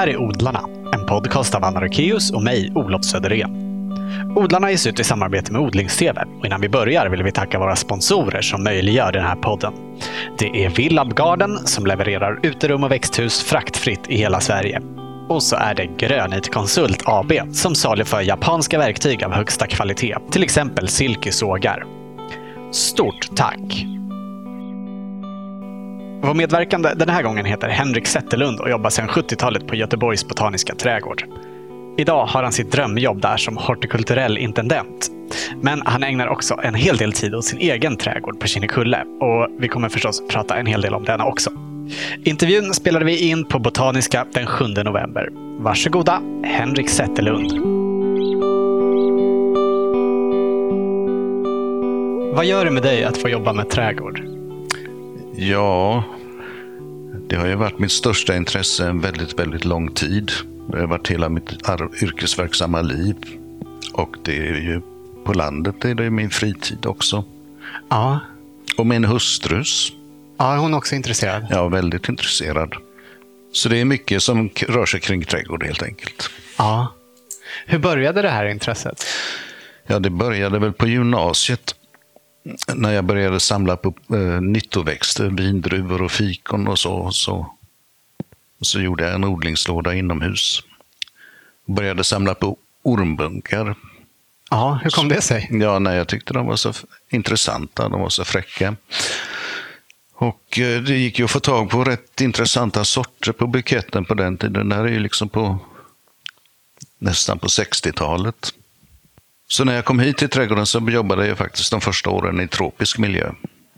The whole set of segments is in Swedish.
här är Odlarna, en podcast av Anna Rökeus och mig, Olof Söderén. Odlarna ges ut i samarbete med Odlings-TV och innan vi börjar vill vi tacka våra sponsorer som möjliggör den här podden. Det är Villab Garden som levererar uterum och växthus fraktfritt i hela Sverige. Och så är det Grönit Konsult AB som saluför japanska verktyg av högsta kvalitet, till exempel silkesågar. Stort tack! Vår medverkande den här gången heter Henrik Zetterlund och jobbar sedan 70-talet på Göteborgs Botaniska trädgård. Idag har han sitt drömjobb där som hortikulturell intendent. Men han ägnar också en hel del tid åt sin egen trädgård på Kinnekulle och vi kommer förstås prata en hel del om denna också. Intervjun spelade vi in på Botaniska den 7 november. Varsågoda, Henrik Zetterlund. Vad gör det med dig att få jobba med trädgård? Ja, det har ju varit mitt största intresse en väldigt, väldigt lång tid. Det har varit hela mitt yrkesverksamma liv. Och det är ju på landet är det min fritid också. Ja. Och min hustrus. Ja, är hon också intresserad? Ja, väldigt intresserad. Så det är mycket som rör sig kring trädgård helt enkelt. Ja. Hur började det här intresset? Ja, det började väl på gymnasiet. När jag började samla på eh, nyttoväxter, vindruvor och fikon och så, så. Så gjorde jag en odlingslåda inomhus. Började samla på ormbunkar. Ja, hur kom det sig? Ja, nej, jag tyckte de var så intressanta, de var så fräcka. Och eh, det gick ju att få tag på rätt intressanta sorter på buketten på den tiden. Det här är ju liksom på nästan på 60-talet. Så när jag kom hit till trädgården så jobbade jag faktiskt de första åren i tropisk miljö.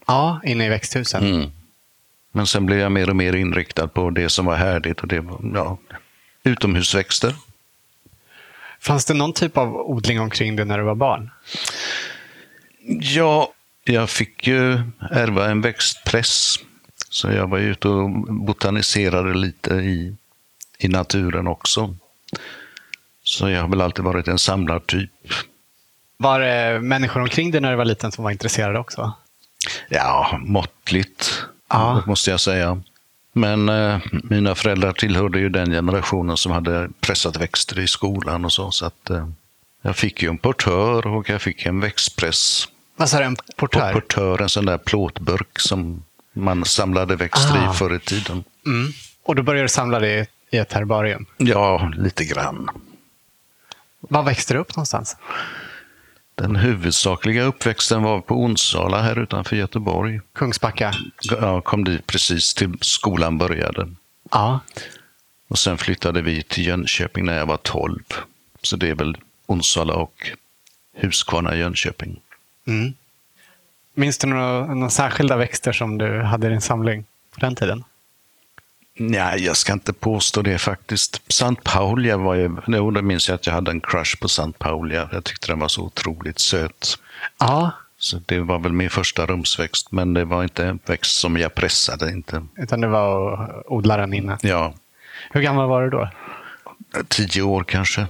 Ja, inne i växthusen. Mm. Men sen blev jag mer och mer inriktad på det som var härligt och det var ja, utomhusväxter. Fanns det någon typ av odling omkring dig när du var barn? Ja, jag fick ju ärva en växtpress. Så jag var ute och botaniserade lite i, i naturen också. Så jag har väl alltid varit en samlartyp. Var det människor omkring dig när du var liten som var intresserade också? Ja, måttligt, Ja. måste jag säga. Men eh, mina föräldrar tillhörde ju den generationen som hade pressat växter i skolan och så. Så att, eh, jag fick ju en portör och jag fick en växtpress. Vad sa du, en portör? Portör, en sån där plåtburk som man samlade växter Ah. i förr i tiden. Mm. Och då började du samla det i ett herbarium. Ja, lite grann. Var växte du upp någonstans? Den huvudsakliga uppväxten var på Onsala här utanför Göteborg. Kungsbacka? Jag kom dit precis till skolan började. Ja. Och sen flyttade vi till Jönköping när jag var 12. Så det är väl Onsala och Huskvarna Jönköping. Mm. Minns du några, några särskilda växter som du hade i din samling på den tiden? Nej, jag ska inte påstå det faktiskt. Sant Paulia var ju... Jo, då minns jag att jag hade en crush på Sant Paulia. Jag tyckte den var så otroligt söt. Ja. Så det var väl min första rumsväxt, men det var inte en växt som jag pressade. Inte. Utan det var att odla den inne. Ja, Hur gammal var du då? tio år kanske.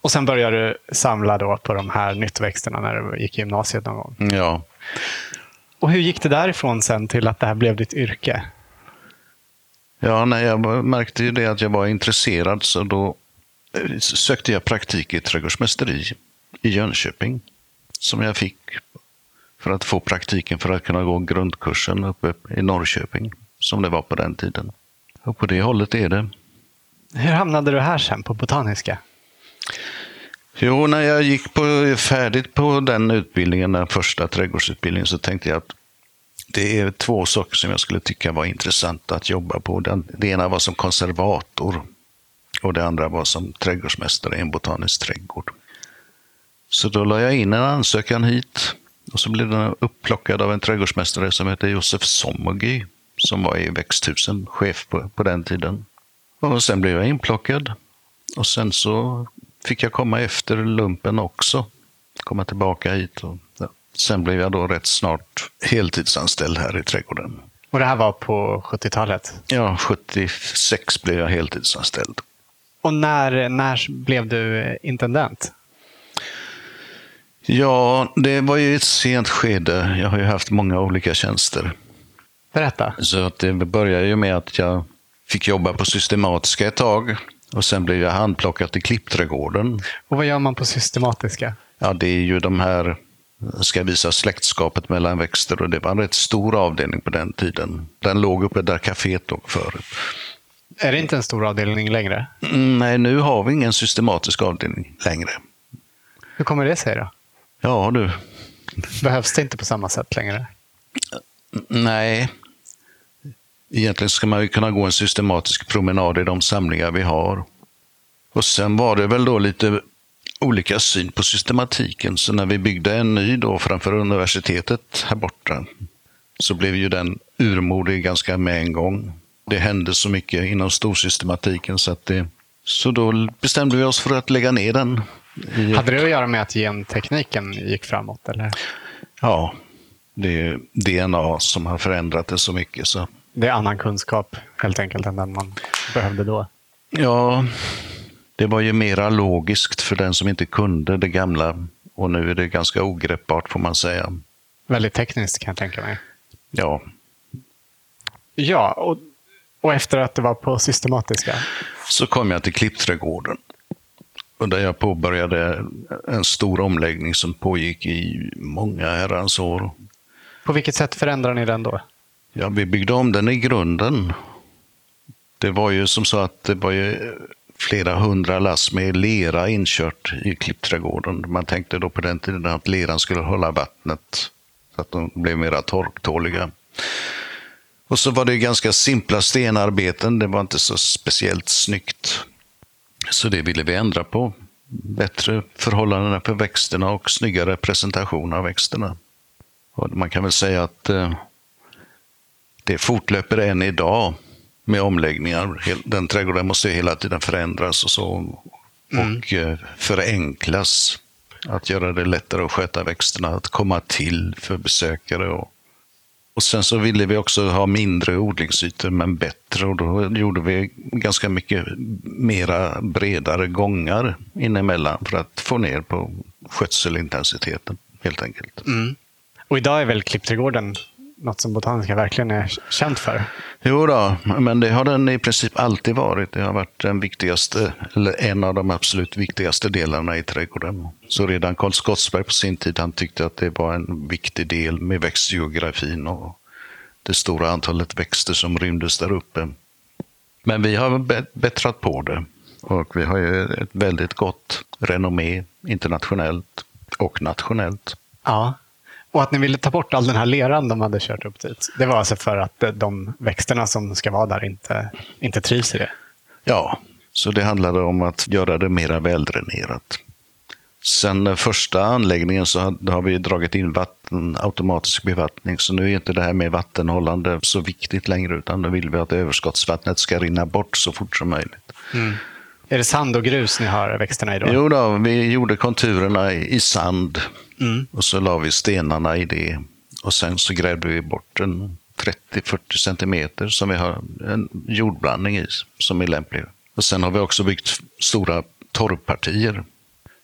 Och sen började du samla då på de här nyttväxterna när du gick i gymnasiet någon gång. Ja, Och hur gick det därifrån sen till att det här blev ditt yrke? Ja, nej, jag märkte ju det att jag var intresserad så då eh, sökte jag praktik i trädgårdsmästeri i Jönköping. Som jag fick för att få praktiken för att kunna gå grundkursen uppe i Norrköping. Som det var på den tiden. Och på det hållet är det. Hur hamnade du här sen på Botaniska? Jo, när jag gick på, färdigt på den utbildningen, den första trädgårdsutbildningen, så tänkte jag att det är två saker som jag skulle tycka var intressanta att jobba på. Den, det ena var som konservator och det andra var som trädgårdsmästare i en botanisk trädgård. Så då la jag in en ansökan hit och så blev den upplockad av en trädgårdsmästare som heter Josef Sommergy som var i växthusen, chef på, på den tiden. Och sen blev jag inplockad. Och sen så fick jag komma efter lumpen också. Komma tillbaka hit. Och, ja. Sen blev jag då rätt snart heltidsanställd här i trädgården. Och det här var på 70-talet? Ja, 76 blev jag heltidsanställd. Och när, när blev du intendent? Ja, det var ju ett sent skede. Jag har ju haft många olika tjänster. Berätta. Så att det började ju med att jag fick jobba på systematiska ett tag. Och sen blev jag handplockat i klippträdgården. Och vad gör man på systematiska? Ja, det är ju de här, ska visa släktskapet mellan växter och det var en rätt stor avdelning på den tiden. Den låg uppe där kaféet låg förut. Är det inte en stor avdelning längre? Mm, nej, nu har vi ingen systematisk avdelning längre. Hur kommer det sig då? Ja, du. Behövs det inte på samma sätt längre? Nej. Egentligen ska man ju kunna gå en systematisk promenad i de samlingar vi har. Och sen var det väl då lite olika syn på systematiken. Så när vi byggde en ny då framför universitetet här borta så blev ju den urmodig ganska med en gång. Det hände så mycket inom storsystematiken så att det, så då bestämde vi oss för att lägga ner den. I... Hade det att göra med att gentekniken gick framåt? Eller? Ja, det är DNA som har förändrat det så mycket. Så. Det är annan kunskap helt enkelt än den man behövde då? Ja, det var ju mera logiskt för den som inte kunde det gamla. Och nu är det ganska ogreppbart får man säga. Väldigt tekniskt kan jag tänka mig. Ja. Ja, och, och efter att det var på systematiska? Så kom jag till klippträdgården. Och där jag påbörjade en stor omläggning som pågick i många herrans år. På vilket sätt förändrade ni den då? Ja, vi byggde om den i grunden. Det var ju som så att det var ju flera hundra lass med lera inkört i klippträdgården. Man tänkte då på den tiden att leran skulle hålla vattnet så att de blev mera torktåliga. Och så var det ganska simpla stenarbeten. Det var inte så speciellt snyggt. Så det ville vi ändra på. Bättre förhållanden för växterna och snyggare presentation av växterna. Och man kan väl säga att eh, det fortlöper än idag med omläggningar. Den trädgården måste hela tiden förändras och så. Mm. Och eh, förenklas. Att göra det lättare att sköta växterna, att komma till för besökare. Och, och sen så ville vi också ha mindre odlingsytor men bättre och då gjorde vi ganska mycket mera bredare gångar inemellan för att få ner på skötselintensiteten helt enkelt. Mm. Och idag är väl klippträdgården något som Botaniska verkligen är känt för? Jo då, men det har den i princip alltid varit. Det har varit den viktigaste, eller en av de absolut viktigaste delarna i trädgården. Så redan Karl Skottsberg på sin tid, han tyckte att det var en viktig del med växtgeografin och det stora antalet växter som rymdes där uppe. Men vi har bättrat på det och vi har ju ett väldigt gott renommé internationellt och nationellt. Ja, och att ni ville ta bort all den här leran de hade kört upp dit, det var alltså för att de växterna som ska vara där inte, inte trivs i det? Ja, så det handlade om att göra det mera väldränerat. Sen den första anläggningen så har vi dragit in vatten, automatisk bevattning, så nu är inte det här med vattenhållande så viktigt längre, utan då vill vi att överskottsvattnet ska rinna bort så fort som möjligt. Mm. Är det sand och grus ni har växterna i då? Jo då, vi gjorde konturerna i sand mm. och så la vi stenarna i det. Och sen så grävde vi bort en 30-40 centimeter som vi har en jordblandning i som är lämplig. Och sen har vi också byggt stora torvpartier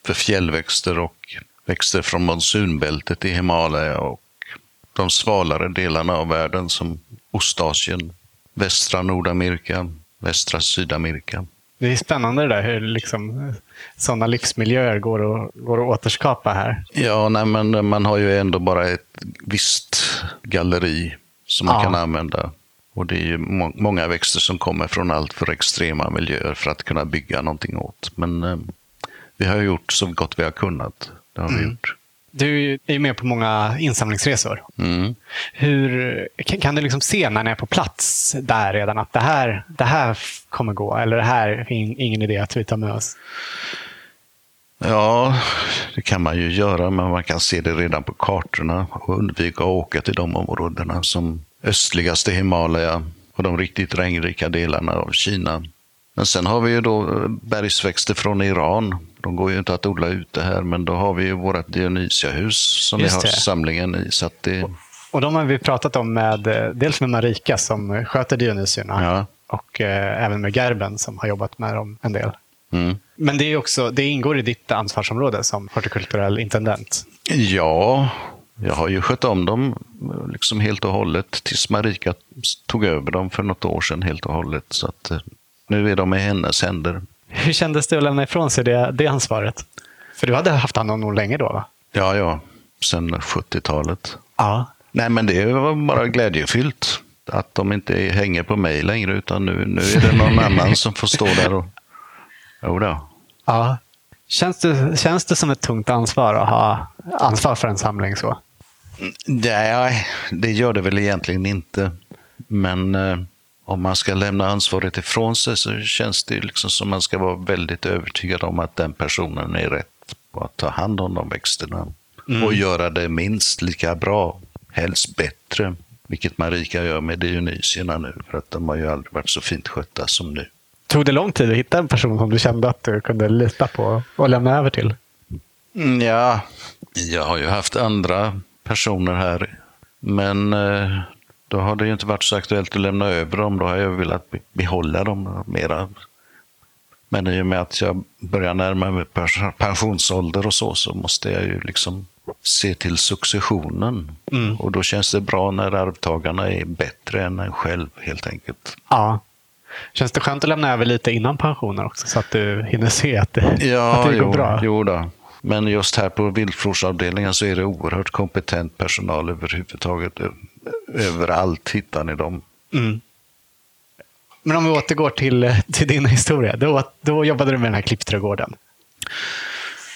för fjällväxter och växter från monsunbältet i Himalaya och de svalare delarna av världen som Ostasien, västra Nordamerika, västra Sydamerika. Det är spännande det där hur liksom, sådana livsmiljöer går att, går att återskapa här. Ja, nej, men man har ju ändå bara ett visst galleri som man ja. kan använda. Och det är ju må många växter som kommer från allt för extrema miljöer för att kunna bygga någonting åt. Men eh, vi har gjort så gott vi har kunnat. Det har mm. vi gjort. Du är ju med på många insamlingsresor. Mm. Hur, kan du liksom se när ni är på plats där redan att det här, det här kommer gå? Eller det här är ingen idé att vi tar med oss? Ja, det kan man ju göra, men man kan se det redan på kartorna och undvika att åka till de områdena som östligaste Himalaya och de riktigt regnrika delarna av Kina. Men sen har vi ju då bergsväxter från Iran de går ju inte att odla ute här, men då har vi ju vårt Dionysiahus som Just vi har det. samlingen i. Så det... Och de har vi pratat om med, eh, dels med Marika som sköter Dionysierna ja. och eh, även med Gerben som har jobbat med dem en del. Mm. Men det, är också, det ingår i ditt ansvarsområde som hortikulturell intendent? Ja, jag har ju skött om dem liksom helt och hållet tills Marika tog över dem för något år sedan helt och hållet. Så att, eh, nu är de i hennes händer Hur kändes det att lämna ifrån sig det, det ansvaret? För du hade haft hand om honom länge då, va? Ja, ja. Sen 70-talet. Ja. Nej, men det var bara glädjefyllt. Att de inte hänger på mig längre, utan nu, nu är det någon annan som får stå där och... Jo då. ja. Känns, det, känns det som ett tungt ansvar att ha ansvar för en samling så? Nej, det gör det väl egentligen inte. Men eh, om man ska lämna ansvaret ifrån sig så känns det liksom som man ska vara väldigt övertygad om att den personen är rätt på att ta hand om de växterna. Och göra det minst lika bra, helst bättre. Vilket Marika gör med Dionysierna nu, för att de har ju aldrig varit så fint skötta som nu. Tog det lång tid att hitta en person som du kände att du kunde lita på och lämna över till? Mm, Ja, jag har ju haft andra personer här, men eh, då har det ju inte varit så aktuellt att lämna över dem. Då har jag velat be- behålla dem mera. Men i och med att jag börjar närma mig pensionsålder och så, så måste jag ju liksom se till successionen. Och då känns det bra när arvtagarna är bättre än en själv, helt enkelt. Ja. Känns det skönt att lämna över lite innan pensionen också så att du hinner se att det, Ja, att det går jo, bra? jo då. Men just här på viltfårsavdelningen så är det oerhört kompetent personal överhuvudtaget. Överallt hittar ni dem. Mm. Men om vi återgår till, till din historia. Då, då jobbade du med den här klippträdgården.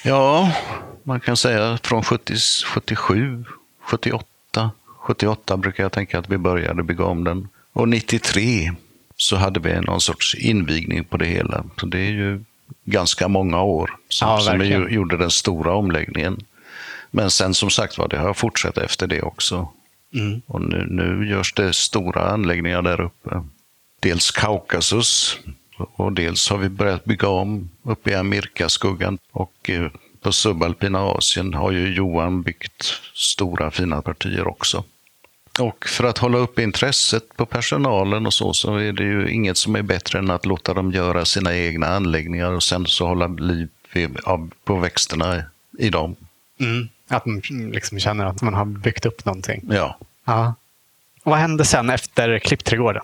Ja, man kan säga från 70, 77, 78. 78 brukar jag tänka att vi började bygga om den. Och 93 så hade vi någon sorts invigning på det hela. Så det är ju ganska många år som, Ja, som vi gjorde den stora omläggningen. Men sen som sagt var, det har fortsatt efter det också. Mm. Och nu, nu görs det stora anläggningar där uppe. Dels Kaukasus och dels har vi börjat bygga om uppe i Amerikaskuggan. Och eh, på subalpina Asien har ju Johan byggt stora fina partier också. Och för att hålla upp intresset på personalen och så, så är det ju inget som är bättre än att låta dem göra sina egna anläggningar och sen så hålla liv på växterna i dem. Mm. Att man liksom känner att man har byggt upp någonting. Ja. Ja. Och vad hände sen efter klippträdgården?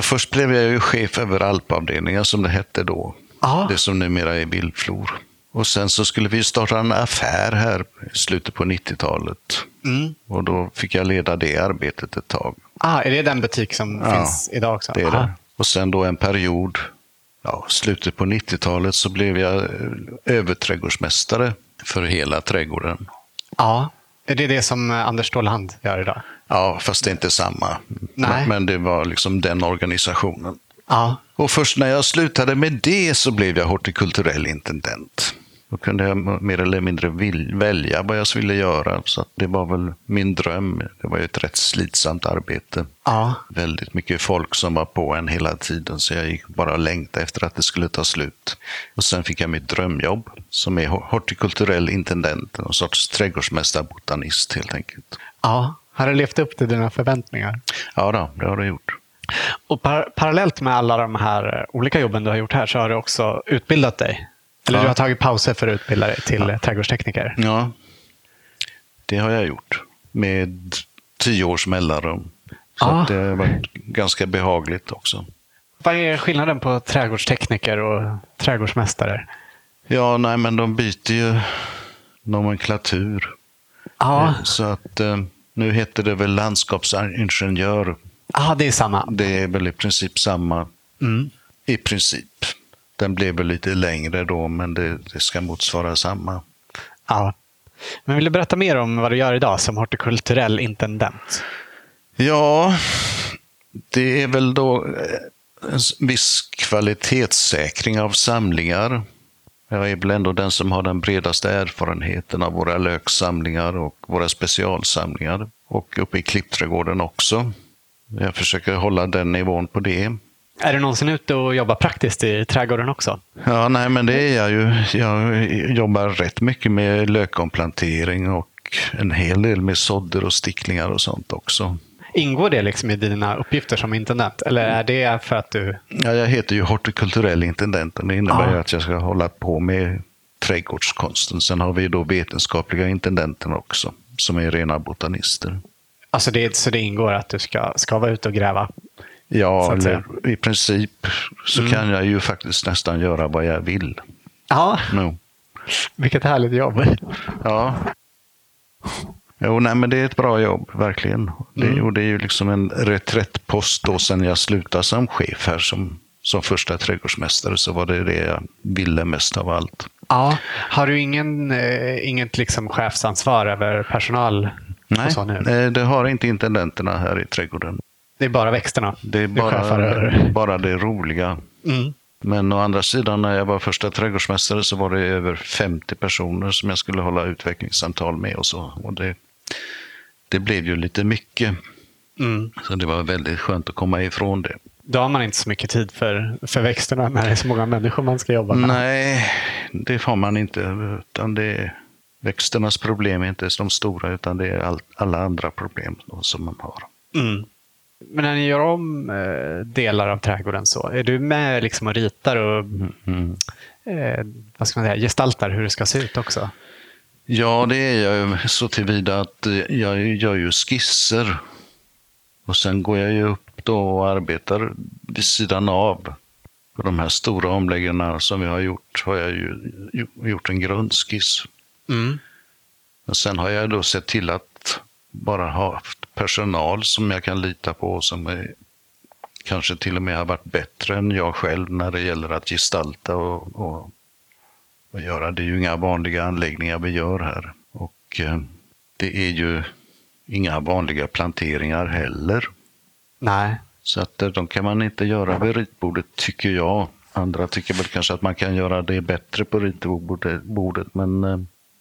Först blev jag ju chef över alpavdelningen som det hette då. Ja. Det som numera är Bildflor. Och sen så skulle vi starta en affär här i slutet på 90-talet. Mm. Och då fick jag leda det arbetet ett tag. Ah, är det den butik som Ja, finns idag också? Det är Aha. det. Och sen då en period, ja, slutet på 90-talet, så blev jag eh, överträdgårdsmästare för hela trädgården. Ja. Är det det som eh, Anders Stålhand gör idag? Ja, fast det är inte samma. Nej. Men, men det var liksom den organisationen. Ja. Och först när jag slutade med det så blev jag hortikulturell intendent. Då kunde jag mer eller mindre välja vad jag ville göra. Så det var väl min dröm. Det var ju ett rätt slitsamt arbete. Ja. Väldigt mycket folk som var på en hela tiden så jag gick bara och längtade efter att det skulle ta slut. Och sen fick jag mitt drömjobb som är hortikulturell intendent, en sorts trädgårdsmästarbotanist helt enkelt. ja. Har det levt upp till dina förväntningar? Ja, då, det har det gjort. Och par parallellt med alla de här olika jobben du har gjort här så har du också utbildat dig. Eller Ja. du har tagit pauser för att utbilda dig till ja. trädgårdstekniker. Ja, det har jag gjort. Med tio års mellanrum. Så Ah. det har varit ganska behagligt också. Vad är skillnaden på trädgårdstekniker och trädgårdsmästare? Ja, nej, men de byter ju nomenklatur. Ja, Eh, Så att eh, nu heter det väl landskapsingenjör. ah, det är samma. Det är väl i princip samma. Mm. I princip. Den blev väl lite längre då, men det, det ska motsvara samma. Ja. Men vill du berätta mer om vad du gör idag som hortikulturell intendent? Ja, det är väl då eh, en viss kvalitetssäkring av samlingar. Jag är väl ändå den som har den bredaste erfarenheten av våra löksamlingar och våra specialsamlingar. Och uppe i klippträdgården också. Jag försöker hålla den nivån på det. Är du någonsin ute och jobbar praktiskt i trädgården också? Ja, nej, men det är jag ju. Jag jobbar rätt mycket med lökomplantering och en hel del med sådder och sticklingar och sånt också. Ingår det liksom i dina uppgifter som intendent? Eller är det för att du... Ja, jag heter ju hortikulturell intendent och det innebär Ja. att jag ska hålla på med trädgårdskonsten. Sen har vi då vetenskapliga intendenten också, som är rena botanister. Alltså det, så det ingår att du ska, ska vara ute och gräva? Ja, eller, i princip så kan jag ju faktiskt nästan göra vad jag vill. Ja, No. vilket härligt jobb. Ja. Jo, nej, men det är ett bra jobb, verkligen. Det, och det är ju liksom en reträttpost då sen jag slutade som chef här som, som första trädgårdsmästare så var det det jag ville mest av allt. Ja. Har du ingen, eh, inget liksom chefsansvar över personal? Nej, nej, det har inte intendenterna här i trädgården. Det är bara växterna? Det är bara, över. bara det roliga. Mm. Men å andra sidan, när jag var första trädgårdsmästare så var det över 50 personer som jag skulle hålla utvecklingssamtal med och så. Och det, det blev ju lite mycket. Mm. Så det var väldigt skönt att komma ifrån det. Då har man inte så mycket tid för, för växterna när det är så många människor man ska jobba med. Nej, det har man inte. Utan det är, växternas problem är inte de stora, utan det är all, alla andra problem som man har. Mm. Men när ni gör om eh, delar av trädgården så, är du med liksom och ritar och Mm. eh, vad ska man säga, gestaltar hur det ska se ut också? Ja, det är jag så tillvida att eh, jag gör ju skisser. Och sen går jag ju upp då och arbetar vid sidan av. På de här stora omläggningarna som vi har gjort har jag ju gjort en grundskiss. Mm. Men sen har jag då sett till att bara ha personal som jag kan lita på som är, kanske till och med har varit bättre än jag själv när det gäller att gestalta och, och, och göra. Det är ju inga vanliga anläggningar vi gör här. Och eh, det är ju inga vanliga planteringar heller. Nej. Så att eh, de kan man inte göra vid ritbordet, tycker jag. Andra tycker väl kanske att man kan göra det bättre på ritbordet, bordet, men eh,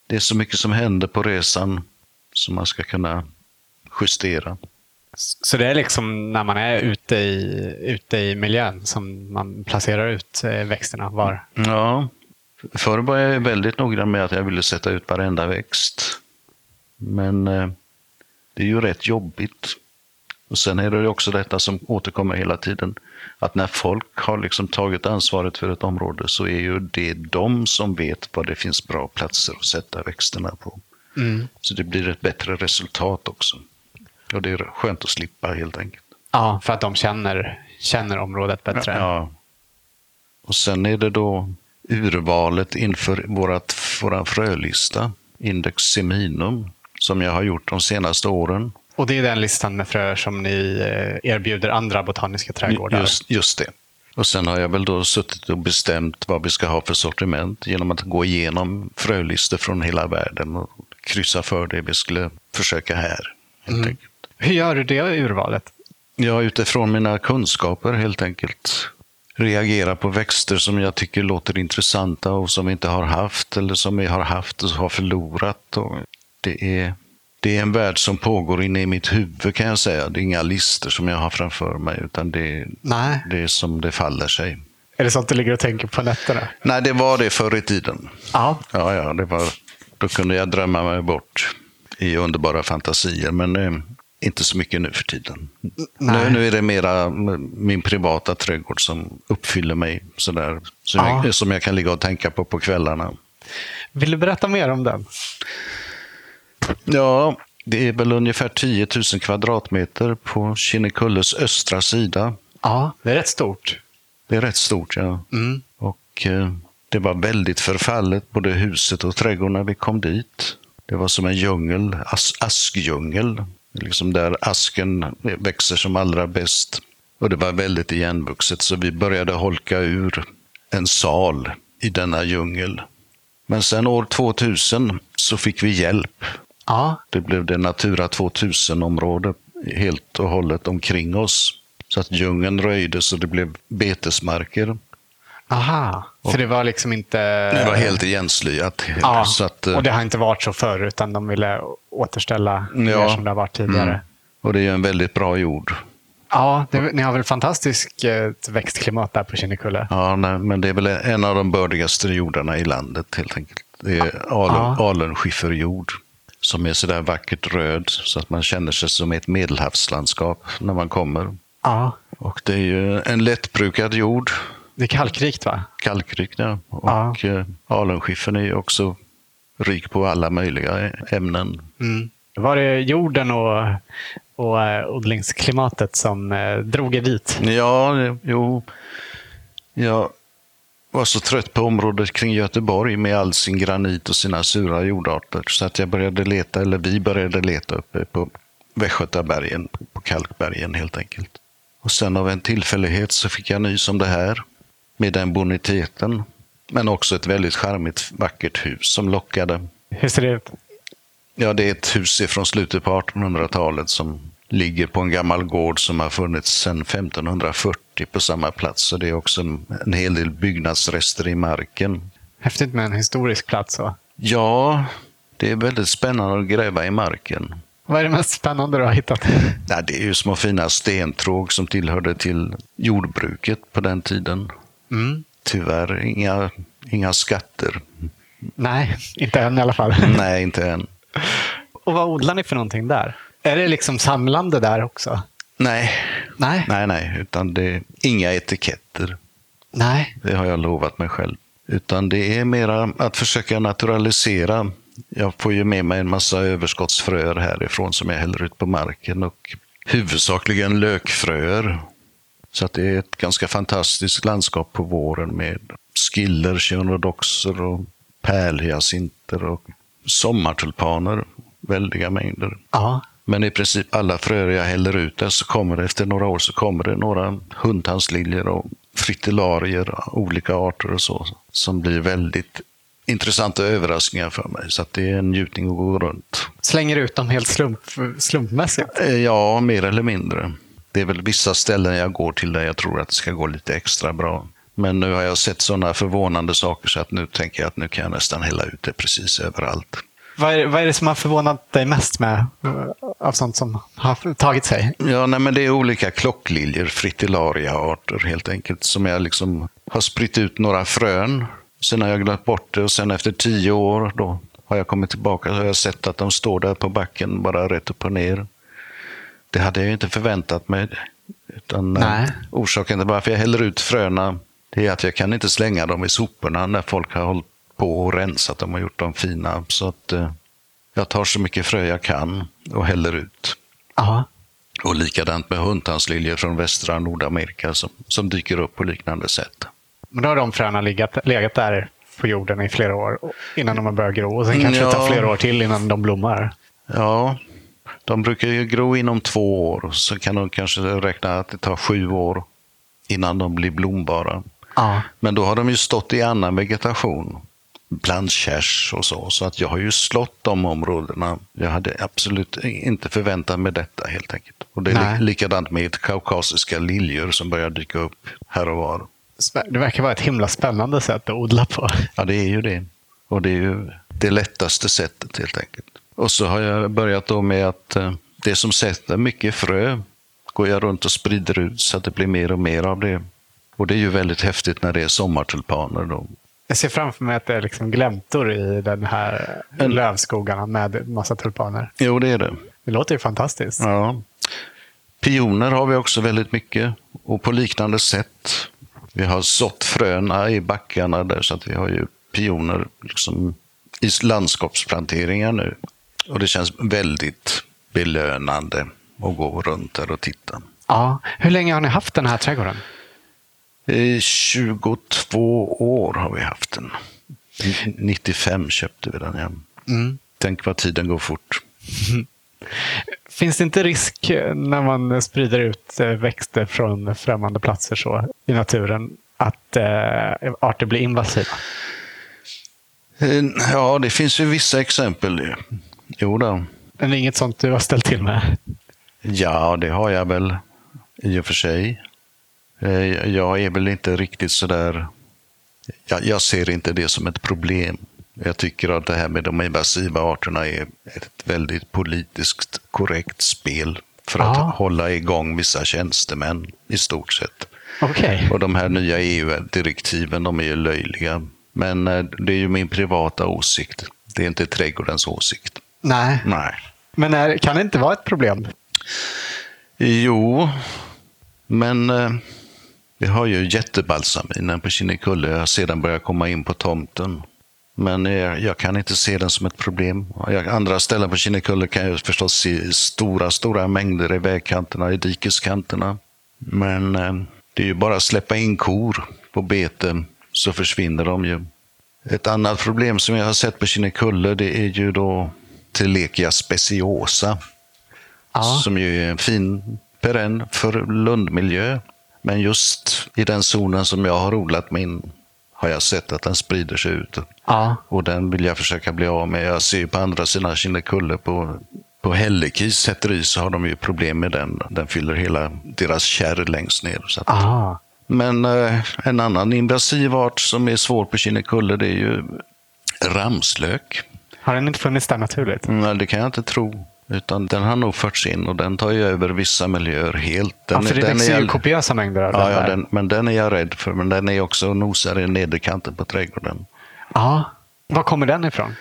det är så mycket som händer på resan som man ska kunna justera. Så det är liksom när man är ute i, ute i miljön som man placerar ut eh, växterna var? Ja, förr var jag väldigt noggrann med att jag ville sätta ut varenda växt. Men eh, det är ju rätt jobbigt. Och sen är det också detta som återkommer hela tiden. Att när folk har liksom tagit ansvaret för ett område så är ju det de som vet var det finns bra platser att sätta växterna på. Mm. Så det blir ett bättre resultat också. Och det är skönt att slippa helt enkelt. Ja, för att de känner, känner området bättre. Ja. Och sen är det då urvalet inför vårat, våran frölista, Index Seminum, som jag har gjort de senaste åren. Och det är den listan med fröer som ni eh, erbjuder andra botaniska trädgårdar? Just, just det. Och sen har jag väl då suttit och bestämt vad vi ska ha för sortiment genom att gå igenom frölistor från hela världen och kryssa för det vi skulle försöka här. Helt enkelt. Hur gör du det urvalet? Ja, utifrån mina kunskaper helt enkelt. Reagera på växter som jag tycker låter intressanta och som vi inte har haft eller som vi har haft och har förlorat. Och det, är, det är en värld som pågår inne i mitt huvud kan jag säga. Det är inga listor som jag har framför mig utan det, är- Nej. det är som det faller sig. Är det sånt du ligger och tänker på nätterna? Nej, det var det förr i tiden. Ja. Ja, ja, det var, då kunde jag drömma mig bort i underbara fantasier, men eh, inte så mycket nu för tiden. Nu, nu är det mera min privata trädgård som uppfyller mig, sådär, som, Ja. jag, som jag kan ligga och tänka på på kvällarna. Vill du berätta mer om den? Ja, det är väl ungefär 10 000 kvadratmeter på Kinnekulles östra sida. Ja, det är rätt stort. Det är rätt stort, ja. Mm. Och eh, det var väldigt förfallet, både huset och trädgården när vi kom dit. Det var som en djungel, as askdjungel, liksom där asken växer som allra bäst. Och det var väldigt igenvuxet, så vi började holka ur en sal i denna djungel. Men sen år 2000 så fick vi hjälp. Ja, Det blev det Natura 2000-område helt och hållet omkring oss. Så att djungeln röjdes och det blev betesmarker. Aha. För det var liksom inte... Det var helt igenslyat. Ja, Så att, eh, och det har inte varit så förr, utan de ville återställa mer Ja. som det har varit tidigare. Mm. och det är ju en väldigt bra jord. Ja, det, ni har väl fantastiskt eh, växtklimat där på Kinnekulle? Ja, nej, men det är väl en av de bördigaste jordarna i landet helt enkelt. Det är Ja. alunskifferjord som är sådär vackert röd så att man känner sig som ett medelhavslandskap när man kommer. Ja. Och det är ju en lättbrukad jord, Det är kalkrikt va? kalkrik ja. Och Ja. eh, alunskiffern är ju också rik på alla möjliga ämnen. Mm. Var det jorden och, och äh, odlingsklimatet som äh, drog er dit? Ja, jo. Jag var så trött på området kring Göteborg med all sin granit och sina sura jordarter så att jag började leta, eller vi började leta uppe på Västgötabergen, på Kalkbergen helt enkelt. Och sen av en tillfällighet så fick jag nys om det här med den boniteten. Men också ett väldigt charmigt, vackert hus som lockade. Hur ser det ut? Ja, det är ett hus från slutet på 1800-talet som ligger på en gammal gård som har funnits sedan 1540 på samma plats. Så det är också en, hel del byggnadsrester i marken. Häftigt med en historisk plats. Så. Ja, det är väldigt spännande att gräva i marken. Vad är det mest spännande du har hittat? Nej, det är ju små fina stentråg som tillhörde till jordbruket på den tiden. Mm. Tyvärr inga, inga skatter. Nej, inte än i alla fall. Nej, inte än. Och vad odlar ni för någonting där? Är det liksom samlande där också? Nej. Nej, nej, nej. Utan det är inga etiketter. Nej. Det har jag lovat mig själv. Utan det är mera att försöka naturalisera. Jag får ju med mig en massa överskottsfröer härifrån som jag häller ut på marken. Och huvudsakligen lökfröer. Så att det är ett ganska fantastiskt landskap på våren med skiller, kionodoxer och pärlhyacinter och sommartulpaner. Väldiga mängder. Ja. Men i princip alla fröer jag häller ut där så kommer det efter några år så kommer det några hundtandsliljor och fritillarier, olika arter och så, som blir väldigt intressanta överraskningar för mig. Så det är en njutning att gå runt. Slänger ut dem helt slump, slumpmässigt? Eh, ja, mer eller mindre. Det är väl vissa ställen jag går till där jag tror att det ska gå lite extra bra. Men nu har jag sett sådana förvånande saker så att nu tänker jag att nu kan jag nästan hälla ut det precis överallt. Vad är, vad är det som har förvånat dig mest med av sånt som har tagit sig? Ja, nej, men det är olika klockliljor, fritillaria-arter helt enkelt, som jag liksom har spritt ut några frön. Sen har jag glömt bort det och sen efter tio år då har jag kommit tillbaka och har jag sett att de står där på backen bara rätt upp och ner. Det hade jag inte förväntat mig. Utan Nej. orsaken till varför jag häller ut fröna det är att jag kan inte slänga dem i soporna när folk har hållit på och rensat dem och gjort dem fina. Så att eh, jag tar så mycket frö jag kan och häller ut. Aha. Och likadant med hundtandsliljor från västra Nordamerika som, som dyker upp på liknande sätt. Men då har de fröna legat, legat där på jorden i flera år innan de har börjat gro. Och sen kanske ja. det tar flera år till innan de blommar. Ja, de brukar ju gro inom två år. Så kan de kanske räkna att det tar sju år innan de blir blombara. Ja. Men då har de ju stått i annan vegetation blandkärs och så. Så att jag har ju slått de områdena. Jag hade absolut inte förväntat mig detta helt enkelt. Och det är Nej. likadant med kaukasiska liljor som börjar dyka upp här och var. Det verkar vara ett himla spännande sätt att odla på. Ja, det är ju det. Och det är ju det lättaste sättet helt enkelt. Och så har jag börjat då med att eh, det som sätter mycket frö går jag runt och sprider ut så att det blir mer och mer av det. Och det är ju väldigt häftigt när det är sommartulpaner. Då. Jag ser framför mig att det är liksom gläntor i den här en... lövskogarna med massa tulpaner. Jo, det är det. Det låter ju fantastiskt. Ja. Pioner har vi också väldigt mycket. Och på liknande sätt. Vi har sått fröna i backarna där så att vi har ju pioner liksom i landskapsplanteringar nu. Och det känns väldigt belönande att gå runt där och titta. Ja. Hur länge har ni haft den här trädgården? 22 år har vi haft den. 95 köpte vi den. Ja. Mm. Tänk vad tiden går fort. Finns det inte risk när man sprider ut eh, växter från främmande platser så i naturen att eh, arter blir invasiva? Eh, ja, det finns ju vissa exempel. Jo då. Men det är inget sånt du har ställt till med? Ja, det har jag väl i och för sig. Eh, jag är väl inte riktigt sådär... Jag, jag ser inte det som ett problem. Jag tycker att det här med de invasiva arterna är ett väldigt politiskt korrekt spel för att ah. hålla igång vissa tjänstemän i stort sett. Okay. Och de här nya EU-direktiven, de är ju löjliga. Men eh, det är ju min privata åsikt. Det är inte trädgårdens åsikt. Nej. Nej. Men är, kan det inte vara ett problem? Jo, men eh, vi har ju jättebalsaminen på Kinnekulle. Jag sedan börjar komma in på tomten. Men jag, jag kan inte se den som ett problem. Jag, andra ställen på Kinnekulle kan jag förstås se stora, stora mängder i vägkanterna, i dikeskanterna. Men eh, det är ju bara att släppa in kor på bete så försvinner de ju. Ett annat problem som jag har sett på Kinnekulle det är ju då Telekia speciosa. Ja. Som ju är en fin perenn för lundmiljö. Men just i den zonen som jag har odlat min har jag sett att den sprider sig ut. Ja. Och den vill jag försöka bli av med. Jag ser ju på andra sidan Kinnekulle på, på Hällekis sätteri så har de ju problem med den. Den fyller hela deras kärr längst ner. Så att, men eh, en annan invasiv art som är svår på Kinnekulle det är ju ramslök. Har den inte funnits där naturligt? Nej, det kan jag inte tro. Utan den har nog förts in och den tar ju över vissa miljöer helt. Den, ja, för det den växer är, ju kopiösa mängder av ja, den ja, den, men den är jag rädd för. Men den är också nosar i nederkanten på trädgården. Ja. Var kommer den ifrån?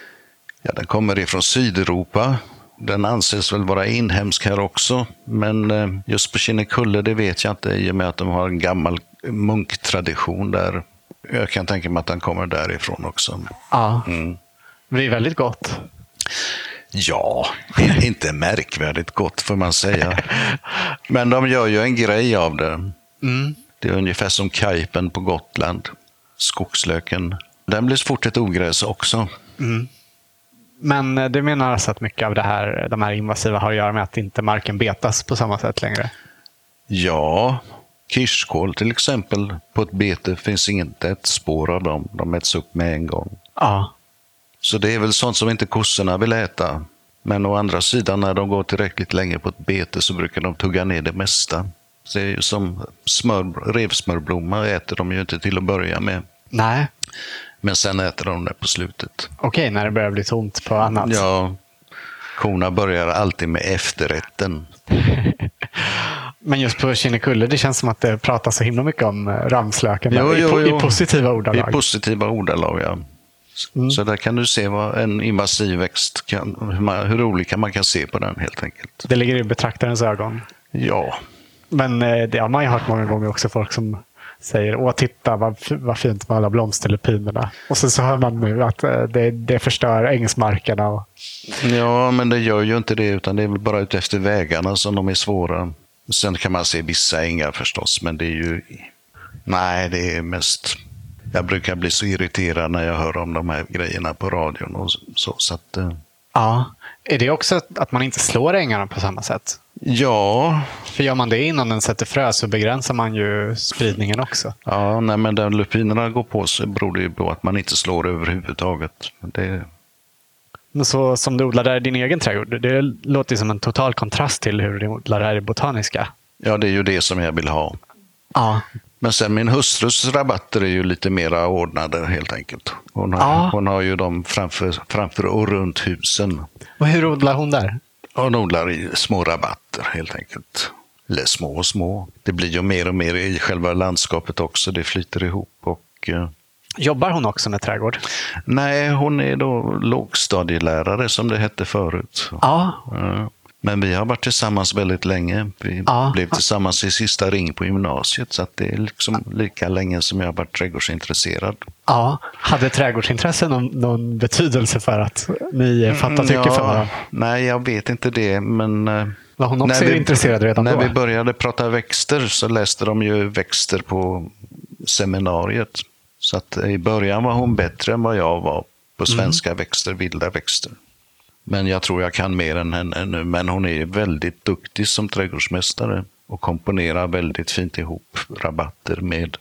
Ja, den kommer ifrån Sydeuropa. Den anses väl vara inhemsk här också. Men eh, just på Kinnekulle, det vet jag inte i och med att de har en gammal munktradition där. Jag kan tänka mig att den kommer därifrån också. Ja. Mm. Det är väldigt gott. Ja, inte märkvärdigt gott får man säga. Men de gör ju en grej av det. Mm. Det är ungefär som kajpen på Gotland. Skogslöken. Den blir fort ett ogräs också. Men eh, du menar alltså att mycket av det här, de här invasiva har att göra med att inte marken betas på samma sätt längre? Ja, kirskål till exempel. På ett bete finns inte ett spår av dem. De äts upp med en gång. Ja. Så det är väl sånt som inte kossorna vill äta. Men å andra sidan, när de går tillräckligt länge på ett bete så brukar de tugga ner det mesta. Så det är ju som smör, revsmörblomma äter de ju inte till att börja med. Nej. Men sen äter de det på slutet. Okej, när det börjar bli tomt på annat. Ja, korna börjar alltid med efterrätten. Men just på Kinnekulle, det känns som att det pratas så himla mycket om eh, ramslöken. Jo, i, jo, jo. I positiva I ordalag. positiva ordalag, ja. Mm. Så där kan du se vad en invasiv växt kan, hur, man, hur olika man kan se på den helt enkelt. det ligger i betraktarens ögon. Ja, Men eh, det har man ju hört många gånger också. Folk som säger åh titta vad, vad fint med alla blomsterlupinerna. Och sen så hör man nu att eh, det, det förstör ängsmarkerna. Och, Ja, men det gör ju inte det, utan det är väl bara ute efter vägarna som de är svåra. Sen kan man se vissa ängar förstås, men det är ju... Nej, det är mest... Jag brukar bli så irriterad när jag hör om de här grejerna på radion och så. så att, eh, ja. Är det också att- man inte slår ängarna på samma sätt? ja, För gör man det innan den sätter frö så begränsar man ju spridningen också. ja nej, men där lupinerna går på så beror det ju på att man inte slår överhuvudtaget. Det, Men så som du odlar där i din egen trädgård, det låter som en total kontrast till hur du odlar där i botaniska. ja, det är ju det som jag vill ha. Ja. Men sen min hustrus rabatter är ju lite mera ordnade helt enkelt. Hon har, Ja. hon har ju dem framför, framför och runt husen. Och hur odlar hon där? Hon odlar i små rabatter helt enkelt. Eller små och små. Det blir ju mer och mer i själva landskapet också. Det flyter ihop. Och, eh, Jobbar hon också med trädgård? nej, hon är då lågstadielärare som det hette förut. Ja. Ja. Men vi har varit tillsammans väldigt länge. Vi Ja. blev tillsammans i sista ring på gymnasiet. Så det är liksom lika länge som jag har varit trädgårdsintresserad. ja. Hade trädgårdsintresse någon, någon betydelse för att ni fattar tycke för varandra? Nej, jag vet inte det. Men eh, Var hon också när vi- intresserad redan När då? vi började prata växter så läste de ju växter på seminariet. Så att i början var hon bättre än vad jag var på svenska växter, vilda växter. Men jag tror jag kan mer än henne nu. Men hon är väldigt duktig som trädgårdsmästare och komponerar väldigt fint ihop rabatter med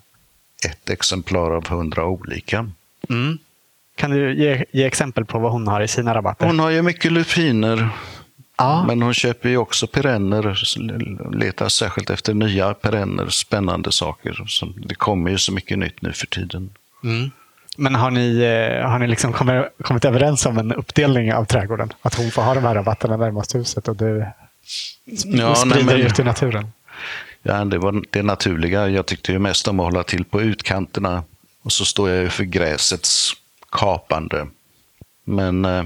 ett exemplar av hundra olika. Mm. Kan du ge, ge exempel på vad hon har i sina rabatter? Hon har ju mycket lupiner, ja. men hon köper ju också perenner, letar särskilt efter nya perenner, spännande saker. Det kommer ju så mycket nytt nu för tiden. Mm. Men har ni, eh, har ni liksom kommit, kommit överens om en uppdelning av trädgården? Att hon får ha de här rabatterna närmast huset och du Ja, sprider nej, men- ut i naturen? Ja, det var det naturliga. Jag tyckte ju mest om att hålla till på utkanterna. Och så står jag ju för gräsets kapande. Men eh,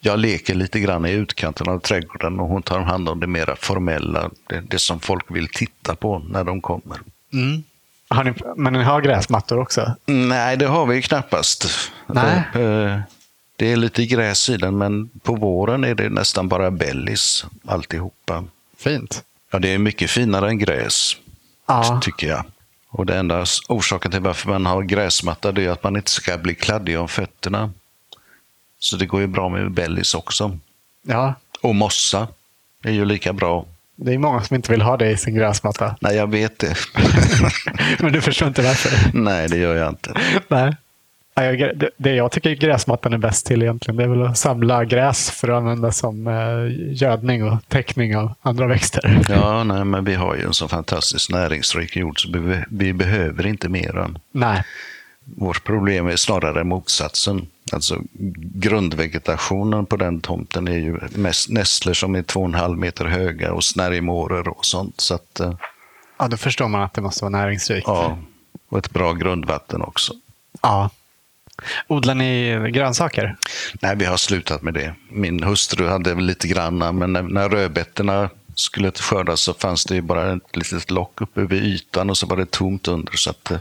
jag leker lite grann i utkanten av trädgården och hon tar hand om det mera formella. Det, det som folk vill titta på när de kommer. Mm. Har ni, men ni har gräsmattor också? Nej, det har vi knappast. Nej. Eh, Det är lite gräs i den, men på våren är det nästan bara bellis alltihopa. Fint. Ja, det är mycket finare än gräs, Ja. tycker jag. Och det enda orsaken till varför man har gräsmatta är att man inte ska bli kladdig om fötterna. Så det går ju bra med bellis också. ja. Och mossa är ju lika bra. Det är många som inte vill ha det i sin gräsmatta. Nej, jag vet det. Men du förstår inte varför? Nej, det gör jag inte. Nej. Det- jag tycker gräsmattan är bäst till egentligen, det är väl att samla gräs för att använda som eh, gödning och täckning av andra växter. Ja, nej, men vi har ju en så fantastiskt näringsrik jord så vi, vi behöver inte mer än. Nej. Vårt problem är snarare motsatsen. Alltså grundvegetationen på den tomten är ju nässlor som är två och en halv meter höga och snärjmåror och sånt. Så att, eh, Ja, då förstår man att det måste vara näringsrikt. ja, och ett bra grundvatten också. Ja. Odlar ni grönsaker? Nej, vi har slutat med det. Min hustru hade väl lite granna, men när, när rödbetorna skulle skördas så fanns det ju bara ett litet lock uppe vid ytan och så var det tomt under. Så att, eh,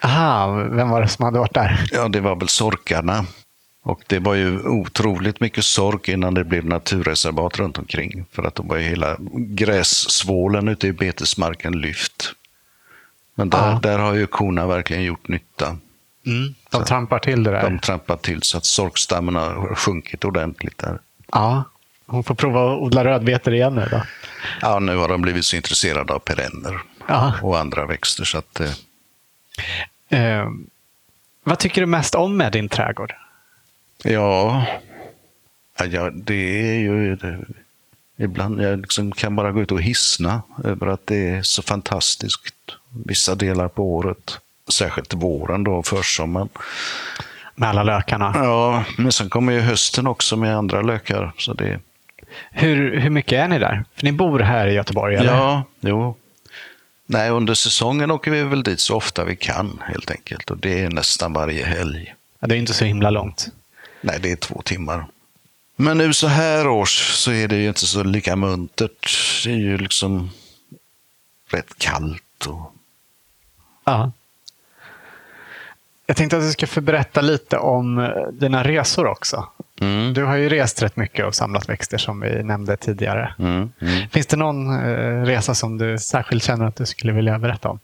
Aha, vem var det som hade varit där? ja, det var väl sorkarna. Och det var ju otroligt mycket sork innan det blev naturreservat runt omkring. För att då var ju hela grässvålen ute i betesmarken lyft. Men där, där har ju korna verkligen gjort nytta. De trampar till det där. De trampar till så att sorkstammen har sjunkit ordentligt där. Ja. Hon får prova att odla rödbetor igen nu då. Ja, nu har de blivit så intresserade av perenner Ja. och andra växter. Så att, eh, vad tycker du mest om med din trädgård? ja, ja, ja, det är ju... Det, ibland jag liksom kan bara gå ut och hissna över att det är så fantastiskt vissa delar på året. Särskilt våren då, försommaren. Med alla lökarna. Ja, men sen kommer ju hösten också med andra lökar. Så det, Hur, hur mycket är ni där? För ni bor här i Göteborg, eller? Ja, jo. Nej, under säsongen åker vi väl dit så ofta vi kan helt enkelt. Och det är nästan varje helg. Ja, Det är inte så himla långt. Nej, det är två timmar. Men nu så här års så är det ju inte så lika muntert. Det är ju liksom rätt kallt. Och... Ja. Jag tänkte att du ska få berätta lite om eh, dina resor också. Mm. Du har ju rest rätt mycket och samlat växter som vi nämnde tidigare. Mm. Mm. Finns det någon eh, resa som du särskilt känner att du skulle vilja berätta om?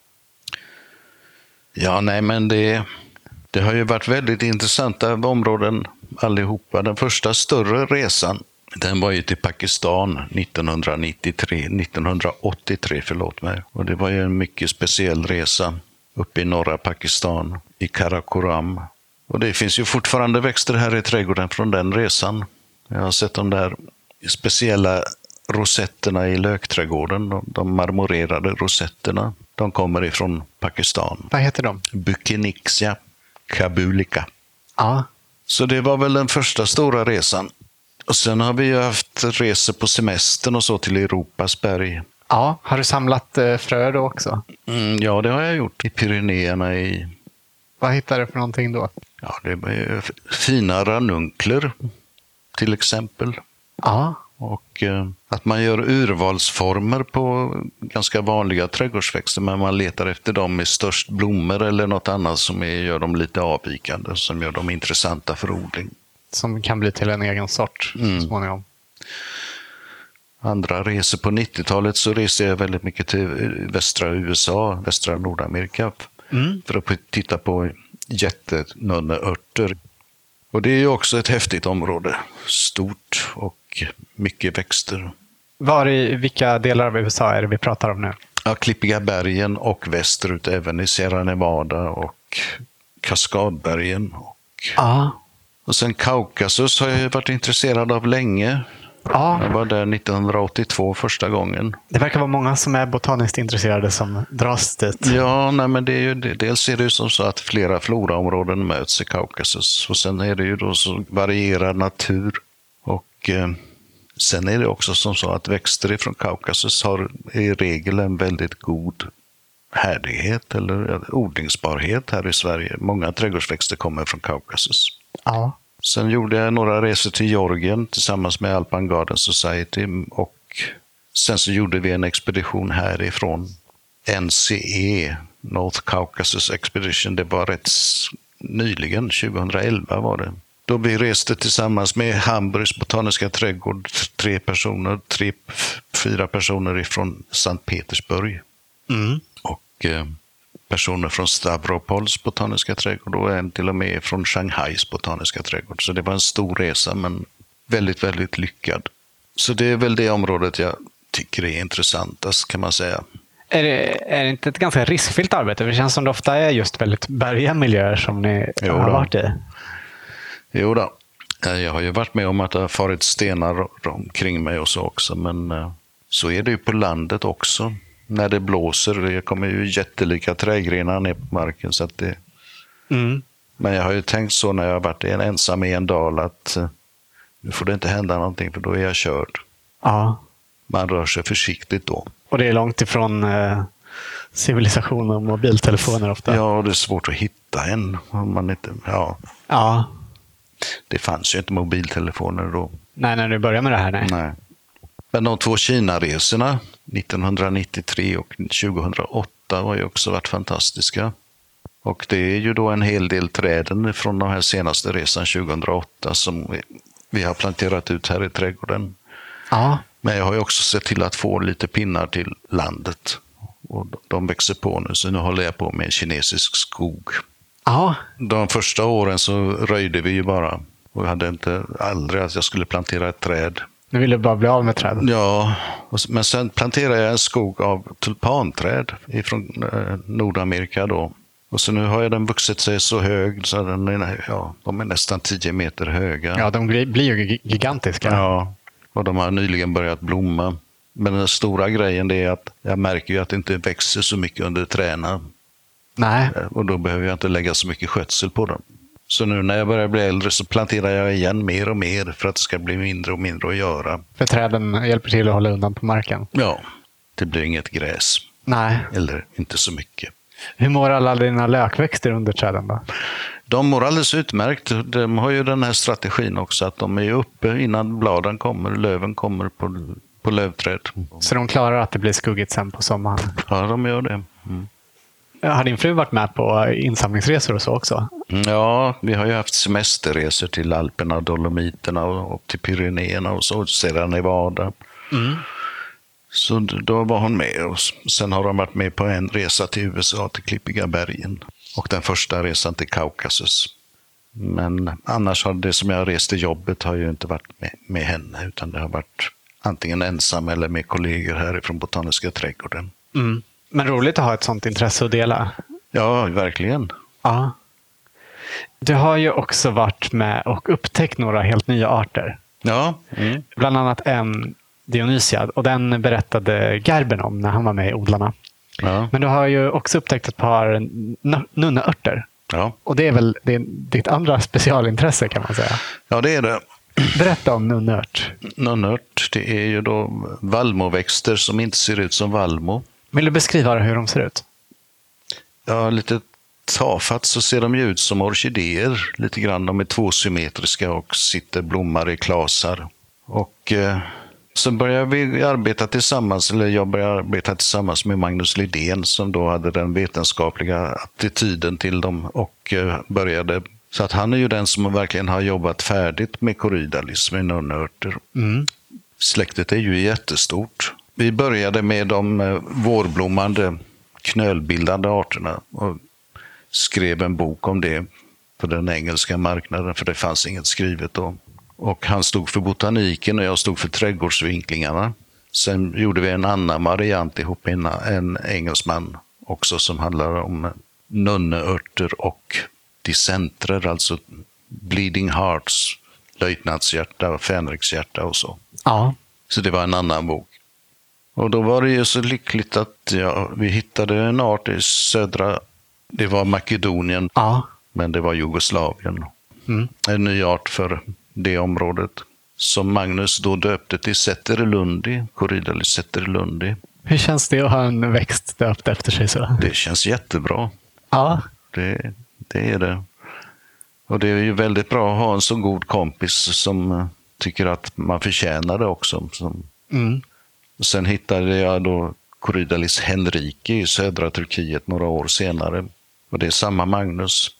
Ja, nej, men det, det har ju varit väldigt intressanta områden allihopa. Den första större resan, den var ju till Pakistan 1993, 1983, förlåt mig. Och det var ju en mycket speciell resa uppe i norra Pakistan, i Karakoram. Och det finns ju fortfarande växter här i trädgården från den resan. Jag har sett de där speciella rosetterna i lökträdgården, de, de marmorerade rosetterna. De kommer ifrån Pakistan. Vad heter de? Buchenixia kabulica. Ja. Så det var väl den första stora resan. Och sen har vi ju haft resor på semestern och så till Europas berg. ja. Har du samlat eh, fröer då också? Mm, ja, det har jag gjort. I Pyrenéerna i... Vad hittar du för någonting då? Ja, det f- fina ranunkler, till exempel. Ja. Och eh, att man gör urvalsformer på ganska vanliga trädgårdsväxter, men man letar efter dem med störst blommor eller något annat som är, gör dem lite avvikande, som gör dem intressanta för odling. Som kan bli till en egen sort Mm. småningom. andra resor på 90-talet så reste jag väldigt mycket till västra USA, västra Nordamerika för att titta på jättenönneörter. Och det är ju också ett häftigt område. Stort och mycket växter. Var i vilka delar av USA är det vi pratar om nu? Ja, Klippiga bergen och västerut, även i Sierra Nevada och Kaskadbergen. Och, Ja. och sen Kaukasus har jag varit intresserad av länge. Ja, Jag var där 1982 första gången. det verkar vara många som är botaniskt intresserade som dras dit. Ja, nej, men det är ju, dels är det ju som så att flera floraområden möts i Kaukasus. Och sen är det ju då så varierad natur. Och eh, sen är det också som så att växter ifrån Kaukasus har i regel en väldigt god härdighet eller odlingsbarhet här i Sverige. Många trädgårdsväxter kommer från Kaukasus. Ja. Sen gjorde jag några resor till Georgien tillsammans med Alpan Garden Society och sen så gjorde vi en expedition härifrån NCE North Caucasus Expedition. Det var rätt nyligen, 2011 var det. Då vi reste tillsammans med Hamburgs botaniska trädgård, tre personer, tre, fyra personer ifrån Sankt Petersburg. Mm. Och eh, personer från Stavropols botaniska trädgård och en till och med från Shanghais botaniska trädgård. Så det var en stor resa, men väldigt, väldigt lyckad. Så det är väl det området jag tycker är intressantast, kan man säga. Är det, är det inte ett ganska riskfyllt arbete? För det känns som det ofta är just väldigt bergiga miljöer som ni jo har varit i. Jo då. Jag har ju varit med om att det har farit stenar omkring mig och så också, men eh, så är det ju på landet också. När det blåser, det kommer ju jättelika trädgrenar ner på marken. Så att det... Mm. Men jag har ju tänkt så när jag har varit ensam i en dal att eh, nu får det inte hända någonting för då är jag körd. Ja. Man rör sig försiktigt då. Och det är långt ifrån eh, civilisation och mobiltelefoner ofta? Ja, det är svårt att hitta en. Om man inte, ja. ja. Det fanns ju inte mobiltelefoner då. Nej, när du började med det här? Nej. nej. Men de två Kina-resorna 1993 och 2008 har ju också varit fantastiska. Och det är ju då en hel del träden från den här senaste resan 2008 som vi, vi har planterat ut här i trädgården. Ja. Men jag har ju också sett till att få lite pinnar till landet. Och de växer på nu, så nu håller jag på med kinesisk skog. Ja. De första åren så röjde vi ju bara. Och jag hade inte aldrig att jag skulle plantera ett träd. Du ville bara bli av med träden? Ja, men sen planterade jag en skog av tulpanträd från eh, Nordamerika då. Och så nu har jag den vuxit sig så hög så den är, ja, de är nästan 10 meter höga. Ja, de blir ju gigantiska. Ja, och de har nyligen börjat blomma. Men den stora grejen är att jag märker att det inte växer så mycket under träna. Nej. Eh, och då behöver jag inte lägga så mycket skötsel på dem. Så nu när jag börjar bli äldre så planterar jag igen mer och mer för att det ska bli mindre och mindre att göra. För träden hjälper till att hålla undan på marken? Ja, det blir inget gräs. Nej. Eller inte så mycket. Hur mår alla dina lökväxter under träden då? De mår alldeles utmärkt. De har ju den här strategin också att de är uppe innan bladen kommer, löven kommer på, på lövträd. Så de klarar att det blir skuggigt sen på sommaren? Ja, de gör det. Mm. Har din fru varit med på insamlingsresor och så också? Ja, vi har ju haft semesterresor till Alperna, Dolomiterna och, till Pyrenéerna och så, Sierra Nevada. Mm. Så då var hon med. Och sen har de varit med på en resa till USA, till Klippiga bergen. Och den första resan till Kaukasus. Men annars har det som jag har rest till jobbet har ju inte varit med, med henne, utan det har varit antingen ensam eller med kollegor härifrån Botaniska trädgården. Mm. Men roligt att ha ett sånt intresse att dela. Ja, verkligen. Ja. Du har ju också varit med och upptäckt några helt nya arter. Ja. Mm. Bland annat en Dionysia och den berättade Gerben om när han var med i Odlarna. Ja. Men du har ju också upptäckt ett par nunneörter. Ja. Och det är väl det är ditt andra specialintresse kan man säga? Ja, det är det. Berätta om nunneört. Nunneört, det är ju då vallmoväxter som inte ser ut som vallmo. Vill du beskriva hur de ser ut? Ja, lite tafatt så ser de ut som orkidéer lite grann. De är tvåsymmetriska och sitter blommar i klasar. Och eh, så började vi arbeta tillsammans, eller jag började arbeta tillsammans med Magnus Lidén som då hade den vetenskapliga attityden till dem och eh, började så att han är ju den som verkligen har jobbat färdigt med Corydalis, med nunneörter. Mm. Släktet är ju jättestort. Vi började med de eh, vårblommande knölbildande arterna och skrev en bok om det för den engelska marknaden, för det fanns inget skrivet då. Och han stod för botaniken och jag stod för trädgårdsvinklingarna. Sen gjorde vi en annan variant ihop med en engelsman också som handlar om nunneörter och dissentrer, alltså bleeding hearts, löjtnantshjärta fänrikshjärta och så. Ja. Så det var en annan bok. Och då var det ju så lyckligt att ja, vi hittade en art i södra, det var Makedonien, ja. men det var Jugoslavien. Mm. En ny art för det området. Som Magnus då döpte till Zetterlundi, Corydalus Zetterlundi. Hur känns det att ha en växt döpt efter sig så? Det känns jättebra. Ja. Det, det är det. Och det är ju väldigt bra att ha en så god kompis som tycker att man förtjänar det också. Som, mm. Sen hittade jag då Corydalis henriki i södra Turkiet några år senare. Och det är samma Magnus.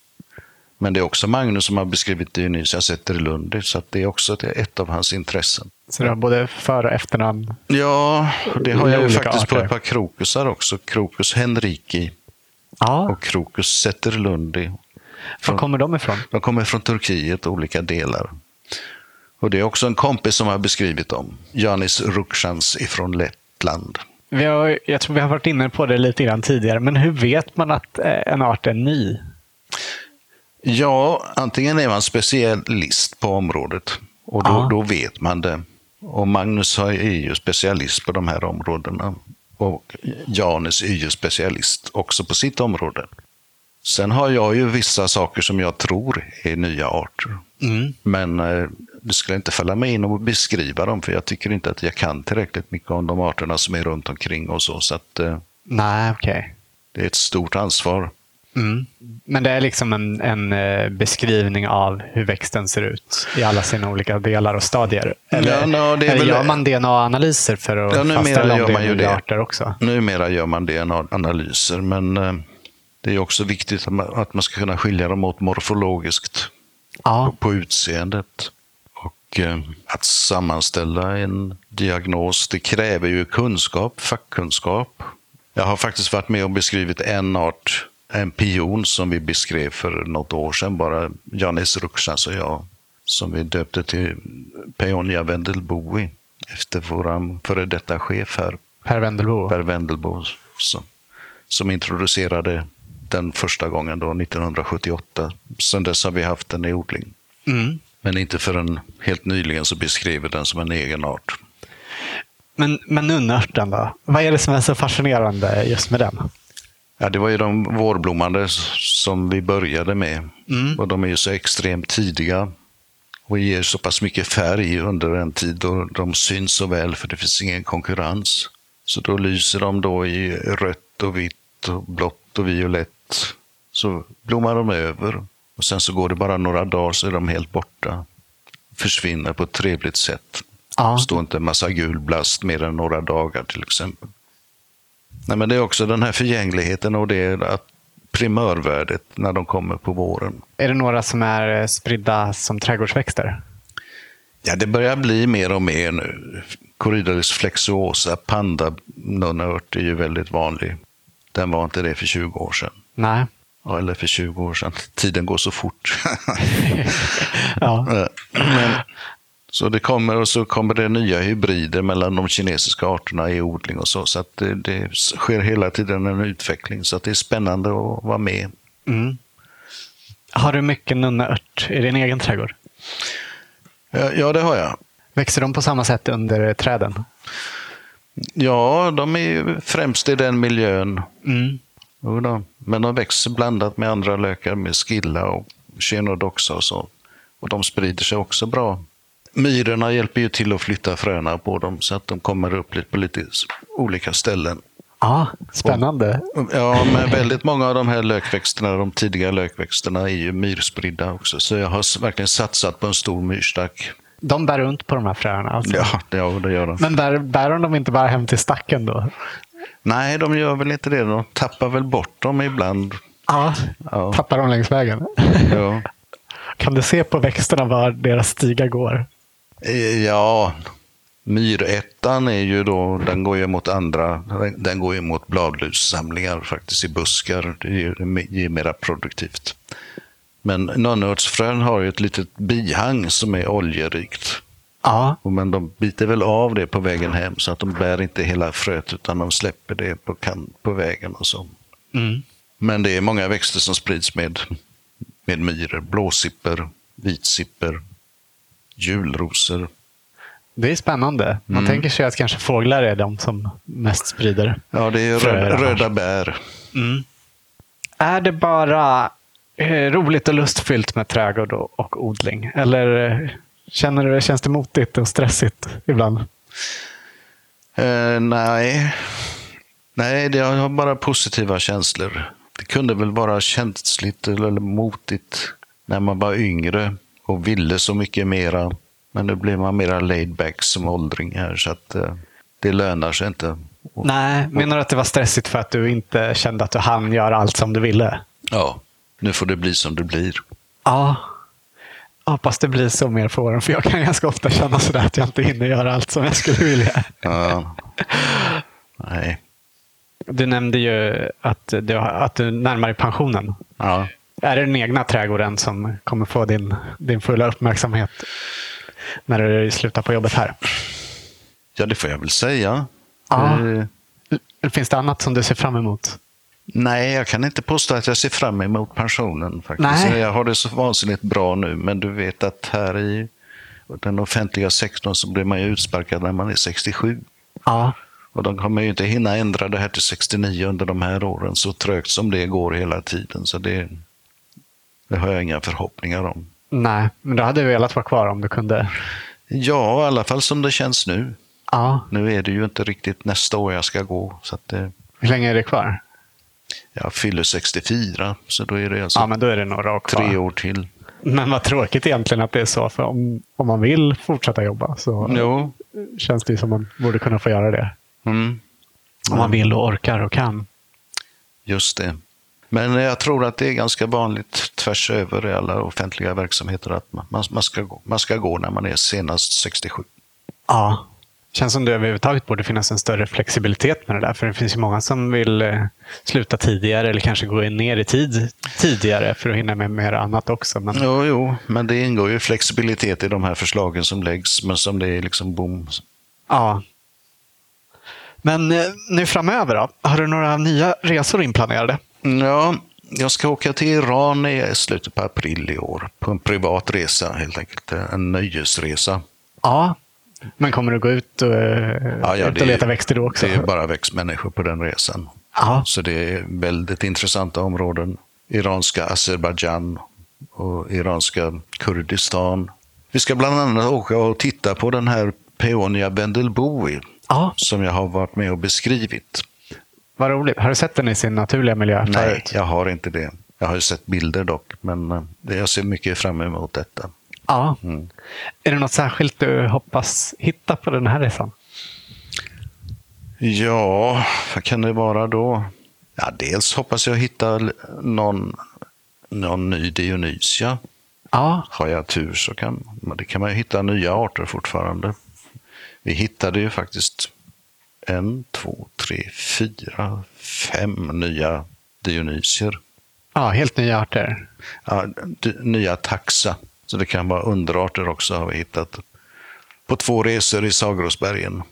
Men det är också Magnus som har beskrivit Dionysias Eterlundi, så det är också ett av hans intressen. Så du har både för och efternamn? Ja, det har jag ju faktiskt arter. på ett par krokusar också. Krokus henriki ja. och Krokus Zetterlundi. Var kommer de ifrån? De kommer från Turkiet, olika delar. Och Det är också en kompis som har beskrivit dem. Janis Rukshans ifrån Lettland. Vi har, jag tror vi har varit inne på det lite grann tidigare, men hur vet man att eh, en art är ny? Ja, antingen är man specialist på området och då, då vet man det. Och Magnus är ju specialist på de här områdena. Och Janis är ju specialist också på sitt område. Sen har jag ju vissa saker som jag tror är nya arter. Mm. Men eh, skulle inte falla mig in och beskriva dem, för jag tycker inte att jag kan tillräckligt mycket om de arterna som är runt omkring och så. så att, eh, Nej, okej. Okay. Det är ett stort ansvar. Mm. Men det är liksom en, en, eh, beskrivning av hur växten ser ut i alla sina olika delar och stadier? Eller, ja, no, det är eller gör man DNA-analyser för att ja, fastställa om det är nya arter också? Numera gör man DNA-analyser, men eh, det är också viktigt att man ska kunna skilja dem åt morfologiskt ja. på utseendet. Eh, att sammanställa en diagnos, det kräver ju kunskap, fackkunskap. Jag har faktiskt varit med och beskrivit en art en pion som vi beskrev för något år sedan, bara Janis Ruksas och jag, som vi döpte till Peonia Wendelboi efter vår före detta chef här. Per Wendelbo? Per Wendelbo, som, som introducerade den första gången då 1978. Sedan dess har vi haft den i odling. Mm. Men inte förrän helt nyligen så beskrev vi den som en egen art. Men, men nunnörten då? Vad är det som är så fascinerande just med den? Ja, det var ju de vårblommande som vi började med. Mm. Och de är ju så extremt tidiga och ger så pass mycket färg under en tid då de syns så väl för det finns ingen konkurrens. Så då lyser de då i rött och vitt och blått och violett. Så blommar de över och sen så går det bara några dagar så är de helt borta. Försvinner på ett trevligt sätt. Ja. Står inte en massa gul blast mer än några dagar till exempel. Nej, men det är också den här förgängligheten och det att primörvärdet när de kommer på våren. Är det några som är eh, spridda som trädgårdsväxter? Ja, det börjar bli mer och mer nu. Corydalis flexuosa, pandanunört, är ju väldigt vanlig. Den var inte det för 20 år sedan. Nej. Ja, eller för 20 år sedan. Tiden går så fort. ja. Men, så det kommer och så kommer det nya hybrider mellan de kinesiska arterna i odling och så. Så att det, det sker hela tiden en utveckling. Så att det är spännande att vara med. Mm. Har du mycket nunnaört i din egen trädgård? Ja, ja, det har jag. Växer de på samma sätt under träden? Ja, de är främst i den miljön. Mm. Men de växer blandat med andra lökar, med skilla och kenodoxa och så. Och de sprider sig också bra myrorna hjälper ju till att flytta fröna på dem så att de kommer upp på lite olika ställen. Ja, spännande. Och, ja, men väldigt många av de här lökväxterna, de tidiga lökväxterna, är ju myrspridda också. Så jag har verkligen satsat på en stor myrstack. De bär runt på de här fröna? Alltså. Ja, ja, det gör de. Men bär, bär de dem inte bara hem till stacken då? Nej, de gör väl inte det. De tappar väl bort dem ibland. Ja, ja. tappar dem längs vägen. Ja. Kan du se på växterna var deras stigar går? Eh, ja, myrättan är ju då, den går ju mot andra, den går ju mot bladlussamlingar faktiskt i buskar. Det ger mera produktivt. Men nonnörtsfrön har ju ett litet bihang som är oljerikt. Ja. Men de biter väl av det på vägen hem så att de bär inte hela fröet utan de släpper det på, kan, på vägen och så. Mm. Men det är många växter som sprids med, med myror. Blåsipper, vitsipper, julrosor. Det är spännande. Man mm. tänker sig att kanske fåglar är de som mest sprider Ja, det är röda, röda bär. Mm. Är det bara eh, roligt och lustfyllt med trädgård och, och odling? Eller eh, känner du, känns det motigt och stressigt ibland? Eh, nej. Nej, det har bara positiva känslor. Det kunde väl vara känsligt eller motigt när man var yngre och ville så mycket mera. Men nu blir man mera laid back som åldring här så att eh, det lönar sig inte. Nej, menar du att det var stressigt för att du inte kände att du hann göra allt som du ville? Ja, nu får det bli som det blir. Ja. Hoppas det blir så mer för åren, för jag kan ganska ofta känna sådär att jag inte hinner göra allt som jag skulle vilja. Ja. Nej. Du nämnde ju att du, att du närmar dig pensionen. Ja. Är det den egna trädgården som kommer få din, din fulla uppmärksamhet när du slutar på jobbet här? ja, det får jag väl säga. Ja. Eh, Finns det annat som du ser fram emot? Nej, jag kan inte påstå att jag ser fram emot pensionen. faktiskt. Nej. Jag har det så vansinnigt bra nu, men du vet att här i den offentliga sektorn så blir man ju utsparkad när man är 67. Ja. Och de kommer ju inte hinna ändra det här till 69 under de här åren, så trögt som det går hela tiden. Så det, det har jag inga förhoppningar om. Nej, men du hade velat vara kvar om du kunde. Ja, i alla fall som det känns nu. Ja. Nu är det ju inte riktigt nästa år jag ska gå. Så det, Hur länge är det kvar? Jag fyller 64, så då är det alltså Ja, men då är det några år tre år till. Men vad tråkigt egentligen att det är så. För om, om man vill fortsätta jobba så Jo. känns det som man borde kunna få göra det. Mm. Om man vill och orkar och kan. Just det. Men jag tror att det är ganska vanligt tvärs över i alla offentliga verksamheter att man, man, ska, gå, man ska gå när man är senast 67. Ja. Känns som det överhuvudtaget borde finnas en större flexibilitet med det där. För det finns ju många som vill eh, sluta tidigare eller kanske gå ner i tid tidigare för att hinna med mer annat också. Men, Jo, jo, men det ingår ju flexibilitet i de här förslagen som läggs, men som det är liksom boom. ja. Men eh, nu framöver då? Har du några nya resor inplanerade? Ja, jag ska åka till Iran i slutet på april i år på en privat resa, helt enkelt. En nöjesresa. Ja. Men kommer du gå ut och, eh, Ja, ja, ut och är- leta växter då också? Det är bara växtmänniskor på den resan. Ja. Så det är väldigt intressanta områden. Iranska Azerbajdzjan och iranska Kurdistan. Vi ska bland annat åka och titta på den här Peonia bendelboe ja, som jag har varit med och beskrivit. vad roligt. Har du sett den i sin naturliga miljö Nej, jag har inte det. Jag har ju sett bilder dock, men eh, det- jag ser mycket fram emot detta. Ja. Mm. Är det något särskilt du hoppas hitta på den här resan? Ja, vad kan det vara då? Ja, dels hoppas jag hitta någon, någon ny Dionysia. Ja, Har jag tur så kan, det kan man ju hitta nya arter fortfarande. Vi hittade ju faktiskt en, två, tre, fyra, fem nya Dionysier. ja helt nya arter. Ja, nya taxa. Så det kan vara underarter också har vi hittat. På två resor i Sagrosbergen.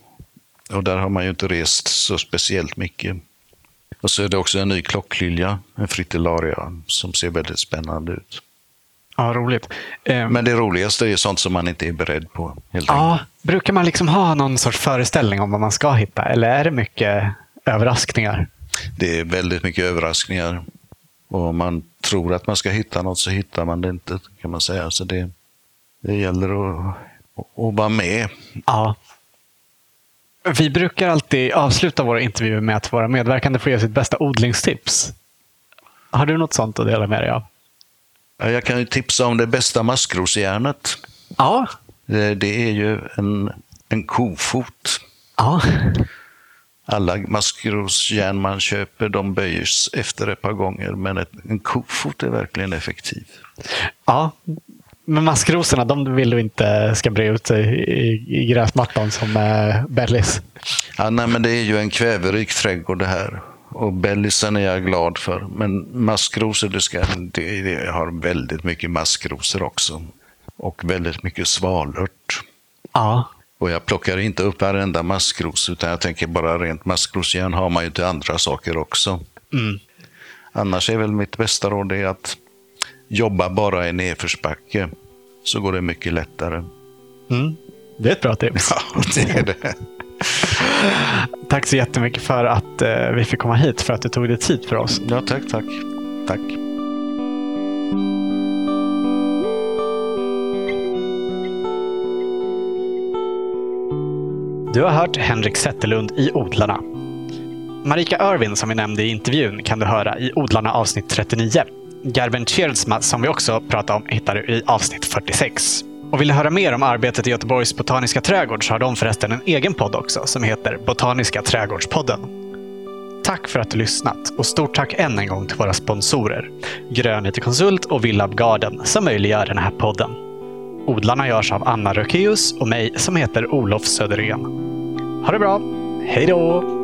Och där har man ju inte rest så speciellt mycket. Och så är det också en ny klocklilja, en fritillaria, som ser väldigt spännande ut. Ja, roligt. Eh, Men det roligaste är sånt som man inte är beredd på. Helt enkelt. ja, brukar man liksom ha någon sorts föreställning om vad man ska hitta? Eller är det mycket överraskningar? Det är väldigt mycket överraskningar. Och om man tror att man ska hitta något så hittar man det inte, kan man säga. Så det, det gäller att, att vara med. Ja. Vi brukar alltid avsluta våra intervjuer med att våra medverkande får ge sitt bästa odlingstips. Har du något sånt att dela med dig av? Ja, Jag kan ju tipsa om det bästa maskrosjärnet. Ja. Det, det är ju en, en kofot. Ja. Alla maskrosjärn man köper de böjs efter ett par gånger, men ett, en kofot är verkligen effektiv. ja. Men maskrosorna, de vill du inte ska bre ut sig i, i gräsmattan som eh, bellis. Ja, nej, men det är ju en kväverik trädgård det här. Och bellisen är jag glad för. Men maskrosor, det, ska, det, det har väldigt mycket maskrosor också. Och väldigt mycket svalört. Ja. Och jag plockar inte upp varenda maskros, utan jag tänker bara rent maskrosjärn har man ju till andra saker också. Mm. Annars är väl mitt bästa råd det att jobba bara i nedförsbacke, så går det mycket lättare. Mm. Det är ett bra tips. Ja, det är det. Tack så jättemycket för att eh, vi fick komma hit, för att du tog dig tid för oss. Ja, tack, tack. Tack. Du har hört Henrik Zetterlund i Odlarna. Marika Irvin som vi nämnde i intervjun kan du höra i Odlarna avsnitt 39. Garben Tjerdsma som vi också pratade om hittar du i avsnitt 46. Och vill ni höra mer om arbetet i Göteborgs Botaniska trädgård så har de förresten en egen podd också som heter Botaniska trädgårdspodden. Tack för att du lyssnat och stort tack än en gång till våra sponsorer Grön IT Konsult och Villab Garden som möjliggör den här podden. Odlarna görs av Anna Rökeus och mig som heter Olof Söderén. Ha det bra! Hej då!